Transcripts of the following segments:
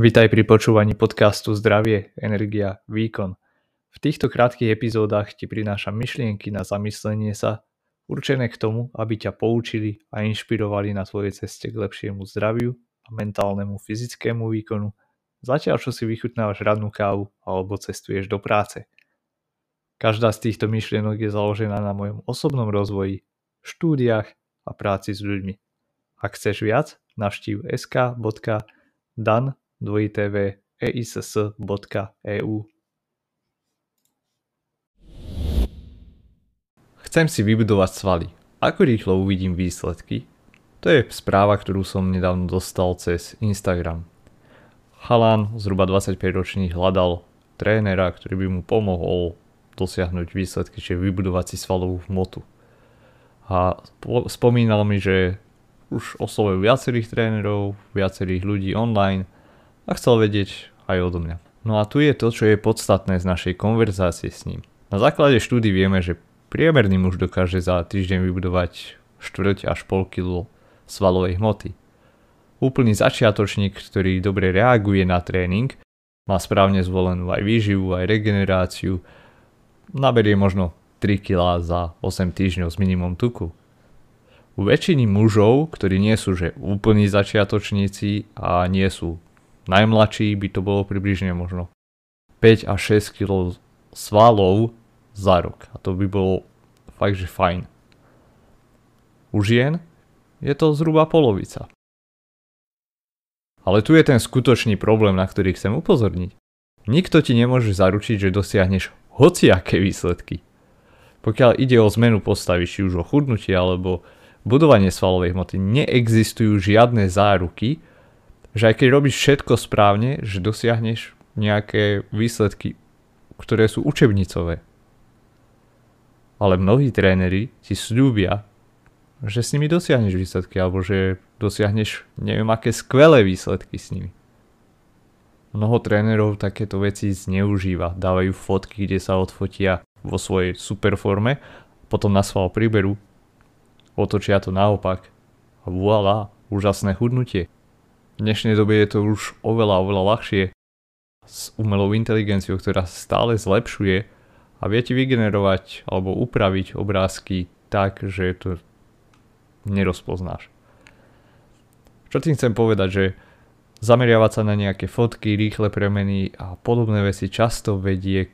Vítaj pri počúvaní podcastu Zdravie, energia, výkon. V týchto krátkých epizódach ti prinášam myšlienky na zamyslenie sa, určené k tomu, aby ťa poučili a inšpirovali na tvojej ceste k lepšiemu zdraviu a mentálnemu fyzickému výkonu, zatiaľ čo si vychutnávaš radnú kávu alebo cestuješ do práce. Každá z týchto myšlienok je založená na mojom osobnom rozvoji, štúdiách a práci s ľuďmi. Ak chceš viac, navštív sk.dan www.eiss.eu Chcem si vybudovať svaly. Ako rýchlo uvidím výsledky? To je správa, ktorú som nedávno dostal cez Instagram. Chalan, zhruba 25 ročný, hľadal trénera, ktorý by mu pomohol dosiahnuť výsledky, čiže vybudovať si svalovú hmotu. A spomínal mi, že už oslovil viacerých trénerov, viacerých ľudí online – a chcel vedieť aj odo mňa. No a tu je to, čo je podstatné z našej konverzácie s ním. Na základe štúdy vieme, že priemerný muž dokáže za týždeň vybudovať štvrť až pol kilo svalovej hmoty. Úplný začiatočník, ktorý dobre reaguje na tréning, má správne zvolenú aj výživu, aj regeneráciu, naberie možno 3 kg za 8 týždňov s minimum tuku. U väčšiny mužov, ktorí nie sú že úplní začiatočníci a nie sú najmladší by to bolo približne možno 5 až 6 kg svalov za rok. A to by bolo fakt, že fajn. U žien je to zhruba polovica. Ale tu je ten skutočný problém, na ktorý chcem upozorniť. Nikto ti nemôže zaručiť, že dosiahneš hociaké výsledky. Pokiaľ ide o zmenu postavy, či už o chudnutie alebo budovanie svalovej hmoty, neexistujú žiadne záruky, že aj keď robíš všetko správne, že dosiahneš nejaké výsledky, ktoré sú učebnicové. Ale mnohí tréneri ti slúbia, že s nimi dosiahneš výsledky alebo že dosiahneš neviem aké skvelé výsledky s nimi. Mnoho trénerov takéto veci zneužíva, dávajú fotky, kde sa odfotia vo svojej superforme, potom na sval priberú, otočia to naopak a voilà, úžasné chudnutie. V dnešnej dobe je to už oveľa, oveľa ľahšie s umelou inteligenciou, ktorá stále zlepšuje a vie ti vygenerovať alebo upraviť obrázky tak, že to nerozpoznáš. Čo tým chcem povedať, že zameriavať sa na nejaké fotky, rýchle premeny a podobné veci často vedie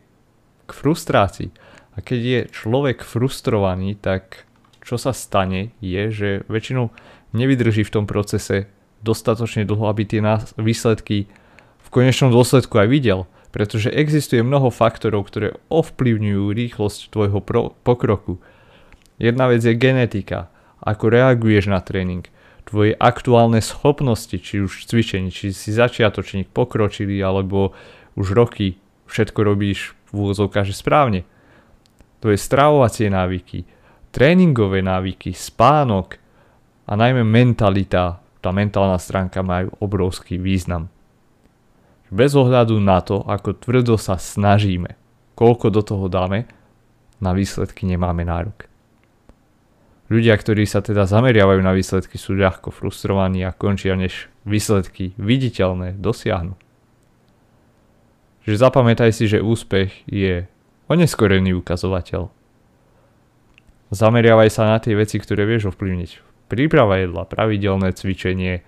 k frustrácii. A keď je človek frustrovaný, tak čo sa stane je, že väčšinou nevydrží v tom procese dostatočne dlho, aby tie výsledky v konečnom dôsledku aj videl, pretože existuje mnoho faktorov, ktoré ovplyvňujú rýchlosť tvojho pro- pokroku. Jedna vec je genetika, ako reaguješ na tréning, tvoje aktuálne schopnosti, či už cvičení, či si začiatočník, pokročili alebo už roky všetko robíš v úvozovkách správne. Tvoje stravovacie návyky, tréningové návyky, spánok a najmä mentalita, tá mentálna stránka majú obrovský význam. Bez ohľadu na to, ako tvrdo sa snažíme, koľko do toho dáme, na výsledky nemáme nárok. Ľudia, ktorí sa teda zameriavajú na výsledky, sú ľahko frustrovaní a končia, než výsledky viditeľné dosiahnu. Že zapamätaj si, že úspech je oneskorený ukazovateľ. Zameriavaj sa na tie veci, ktoré vieš ovplyvniť príprava jedla, pravidelné cvičenie,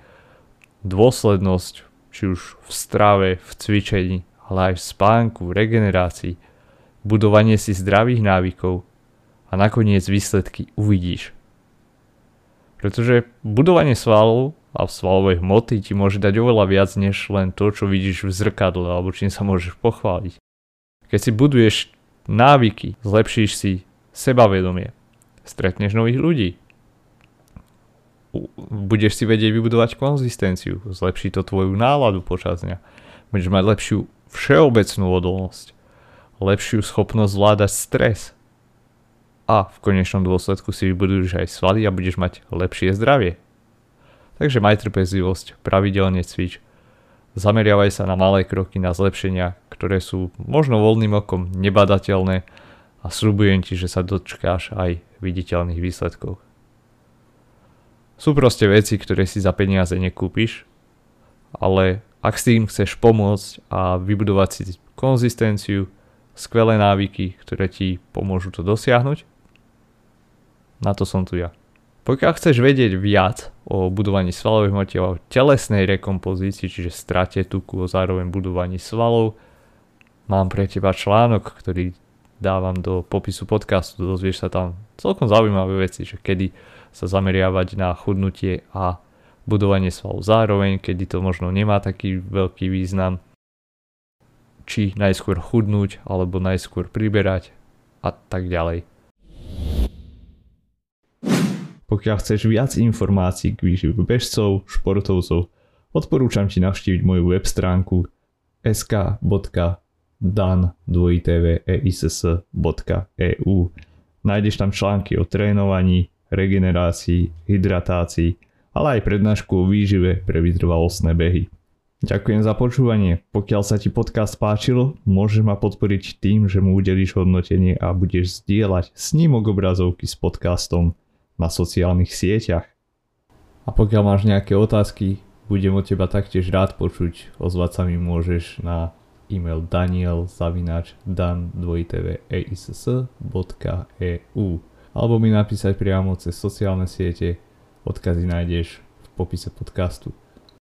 dôslednosť, či už v strave, v cvičení, ale aj v spánku, v regenerácii, budovanie si zdravých návykov a nakoniec výsledky uvidíš. Pretože budovanie svalov a svalovej hmoty ti môže dať oveľa viac než len to, čo vidíš v zrkadle alebo čím sa môžeš pochváliť. Keď si buduješ návyky, zlepšíš si sebavedomie, stretneš nových ľudí, budeš si vedieť vybudovať konzistenciu, zlepší to tvoju náladu počas dňa, budeš mať lepšiu všeobecnú odolnosť, lepšiu schopnosť zvládať stres a v konečnom dôsledku si vybuduješ aj svaly a budeš mať lepšie zdravie. Takže maj trpezlivosť, pravidelne cvič, zameriavaj sa na malé kroky na zlepšenia, ktoré sú možno voľným okom nebadateľné a slúbujem ti, že sa dočkáš aj viditeľných výsledkov. Sú proste veci, ktoré si za peniaze nekúpiš, ale Ak s tým chceš pomôcť a vybudovať si konzistenciu, skvelé návyky, ktoré ti pomôžu to dosiahnuť, na to som tu ja. Pokiaľ chceš vedieť viac o budovaní svalovej hmoty a o telesnej rekompozícii, čiže strate tuku a zároveň budovaní svalov, mám pre teba článok, ktorý dávam do popisu podcastu, dozvieš sa tam celkom zaujímavé veci, že kedy sa zameriavať na chudnutie a budovanie svalov zároveň, kedy to možno nemá taký veľký význam, či najskôr chudnúť alebo najskôr priberať a tak ďalej. Pokiaľ chceš viac informácií k výživu bežcov, športovcov, odporúčam ti navštíviť moju web stránku sk.dan.eiss.eu Nájdeš tam články o trénovaní, regenerácii, hydratácii, ale aj prednášku o výžive pre vytrvalostné behy. Ďakujem za počúvanie. Pokiaľ sa ti podcast páčil, môžeš ma podporiť tým, že mu udelíš hodnotenie a budeš zdieľať snímok obrazovky s podcastom na sociálnych sieťach. A pokiaľ máš nejaké otázky, budem od teba taktiež rád počuť. Ozvať sa mi môžeš na e-mail daniel zavinač dan alebo mi napísať priamo cez sociálne siete Odkazy nájdeš v popise podcastu.